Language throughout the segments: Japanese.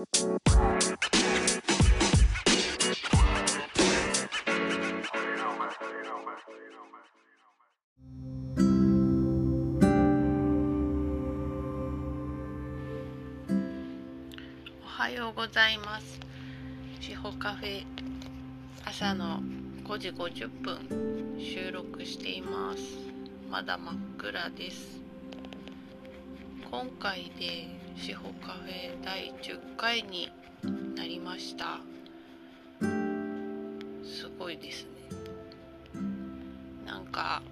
おはようございます。地方カフェ朝の5時50分収録しています。まだ真っ暗です。今回で司法カフェ第10回になりました。すごいですね。なんか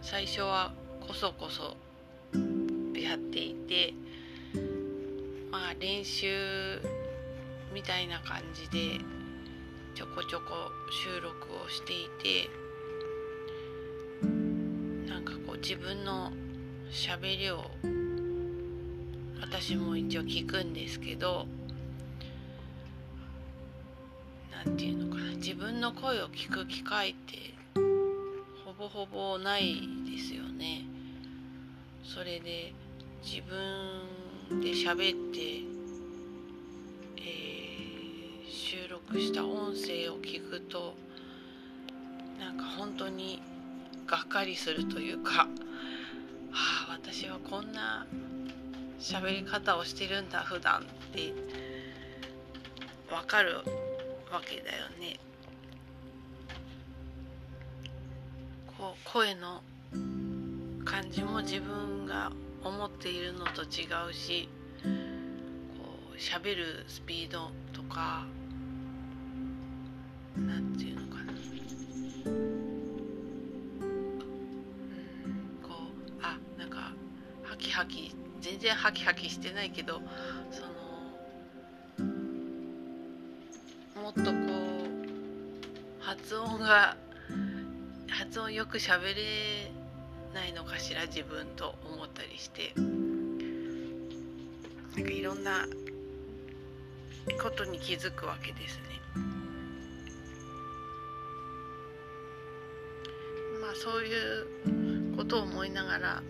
最初はこそこそやっていてまあ練習みたいな感じでちょこちょこ収録をしていてなんかこう自分のしゃべりを私も一応聞くんですけど何て言うのかな自分の声を聞く機会ってほぼほぼないですよね。それで自分で喋って、えー収録した音声を聞くとなんか本当にがっかりするというか、はあ私はこんな喋り方をしてるんだ普段ってわかるわけだよね。こう声の感じも自分が思っているのと違うしこう喋るスピードとかなんていうのかなうんこうあなんかハキハキ全然ハキハキしてないけどそのもっとこう発音が発音よく喋れないのかしら自分と思ったりしてなんかいろんなことに気づくわけですね。まあそういうことを思いながら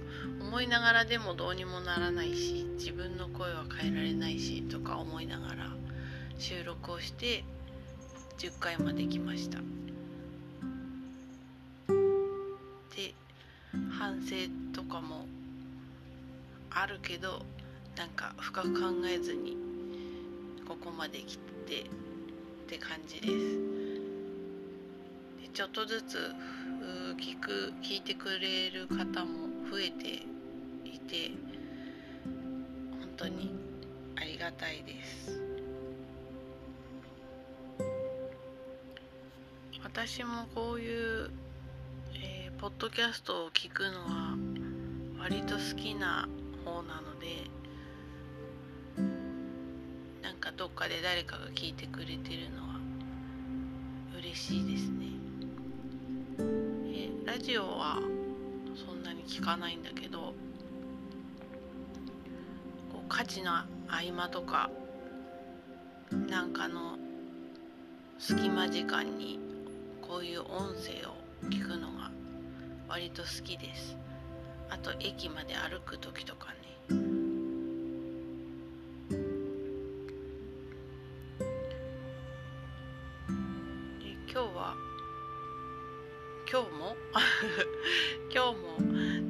思いながらでもどうにもならないし自分の声は変えられないしとか思いながら収録をして10回まで来ました。で反省とかもあるけどなんか深く考えずにここまで来てって感じです。でちょっとずつ聞く聞いてくれる方も増えていて本当にありがたいです。私もこういうえーポッドキャストを聞くのは割と好きな方なのでなんかどっかで誰かが聞いてくれてるのは嬉しいですね、ラジオはそんなに聞かないんだけどこう家事の合間とかなんかの隙間時間にこういう音声を聞くのが割と好きです。あと駅まで歩く時とかね。今日も？今日も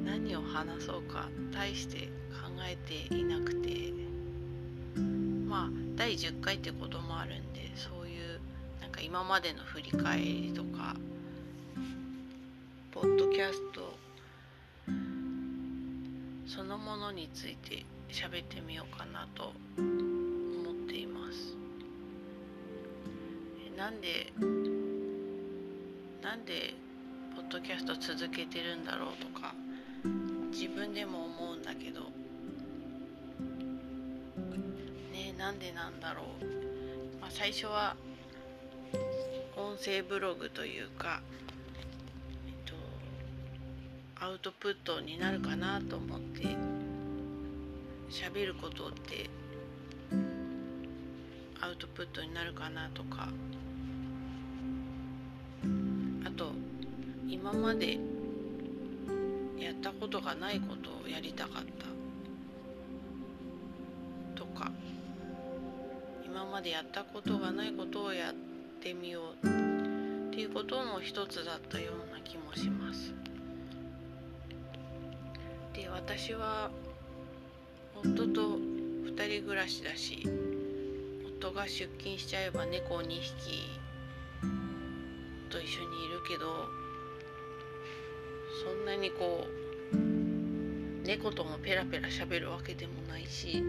何を話そうか大して考えていなくてまあ第10回ってこともあるんでそういうなんか今までの振り返りとかポッドキャストそのものについて喋ってみようかなと思っています。なんでなんでドキャスト続けてるんだろうとか自分でも思うんだけどねなんでなんだろう、まあ、最初は音声ブログというかえっとアウトプットになるかなと思って喋ることってアウトプットになるかなとか今までやったことがないことをやりたかったとか今までやったことがないことをやってみようっていうことの一つだったような気もします。で私は夫と2人暮らしだし夫が出勤しちゃえば猫2匹と一緒にいるけどそんなにこう猫ともペラペラ喋るわけでもないし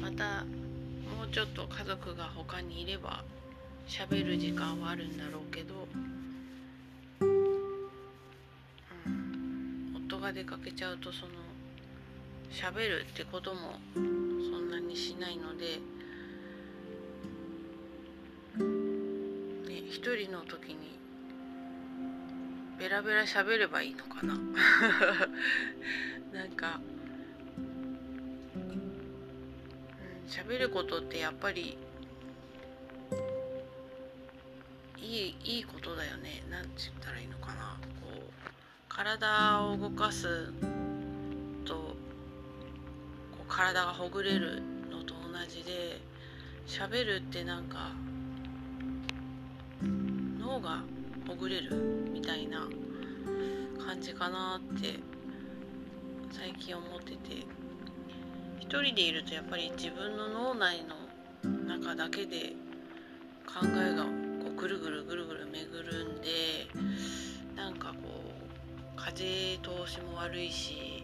またもうちょっと家族が他にいれば喋る時間はあるんだろうけど、うん、夫が出かけちゃうとその喋るってこともそんなにしないので、ね、一人の時にベラベラ喋ればいいのかな？なんか喋、うん、ることってやっぱりいいいいことだよね。なんて言ったらいいのかな？こう体を動かすとこう体がほぐれるのと同じで喋るってなんか脳がほぐれるみたいな感じかなって最近思ってて。一人でいるとやっぱり自分の脳内の中だけで考えがこうぐるぐるぐるぐる巡るんでなんかこう風通しも悪いし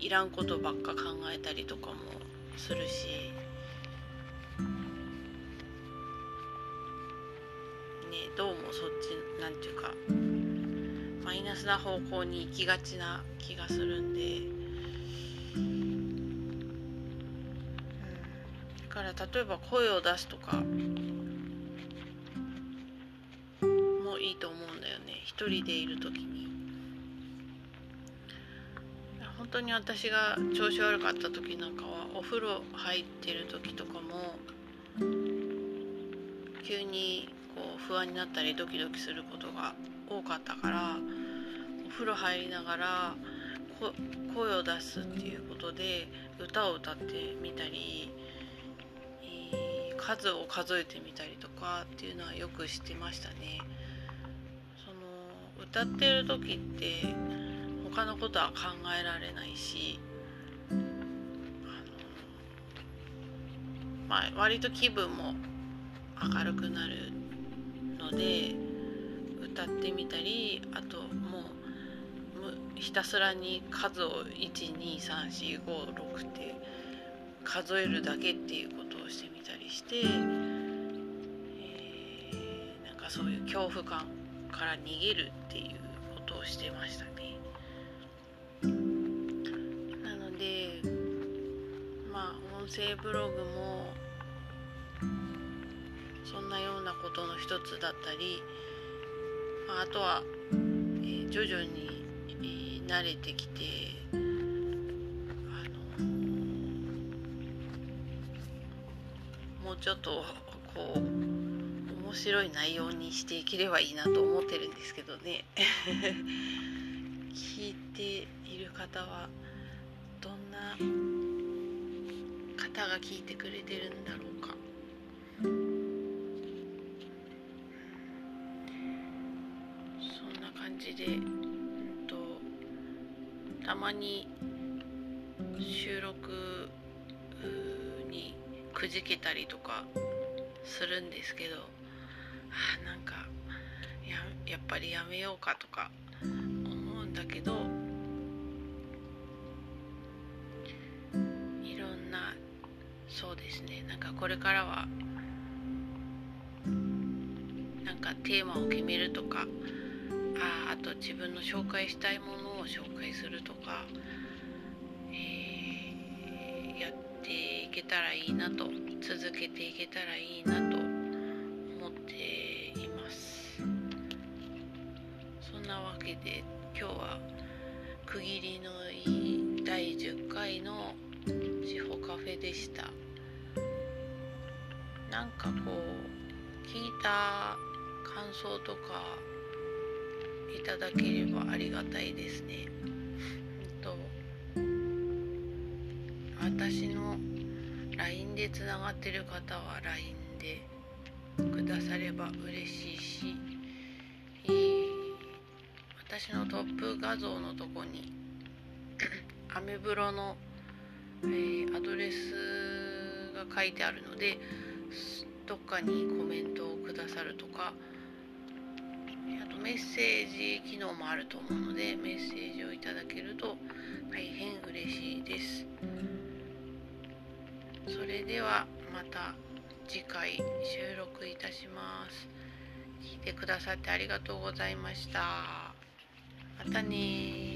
いらんことばっか考えたりとかもするし。どうもそっちなんていうかマイナスな方向に行きがちな気がするんで、うん、だから例えば声を出すとかもいいと思うんだよね。一人でいる時に。本当に私が調子悪かった時なんかはお風呂入ってる時とかも急にこう不安になったりドキドキすることが多かったからお風呂入りながら声を出すっていうことで歌を歌ってみたり数を数えてみたりとかっていうのはよく知ってましたね。その歌ってる時って他のことは考えられないしあの、まあ、割と気分も明るくなるので歌ってみたりあともうひたすらに数を12345 6って数えるだけっていうことをしてみたりして、えー、なんかそういう恐怖感から逃げるっていうことをしてましたね。なのでまあ音声ブログもそんなようなことの一つだったり、あ、とは、えー、徐々に、えー、慣れてきてあのもうちょっとこう面白い内容にしていければいいなと思ってるんですけどね。聞いている方はどんな方が聞いてくれてるんだろう。で、うんと、たまに収録にくじけたりとかするんですけどあなんかややっぱりやめようかとか思うんだけどいろんなそうですねなんかこれからはなんかテーマを決めるとかと自分の紹介したいものを紹介するとか、えー、やっていけたらいいなと続けていけたらいいなと思っていますそんなわけで今日は区切りのいい第10回の地方カフェでした。なんかこう聞いた感想とかいただければありがたいですね。とでつながってる方は LINE でくだされば嬉しいし、私のトップ画像のとこに アメブロの、えー、アドレスが書いてあるのでどっかにコメントをくださるとかあとメッセージ機能もあると思うのでメッセージをいただけると大変嬉しいです。それではまた次回収録いたします。聞いてくださってありがとうございました。またね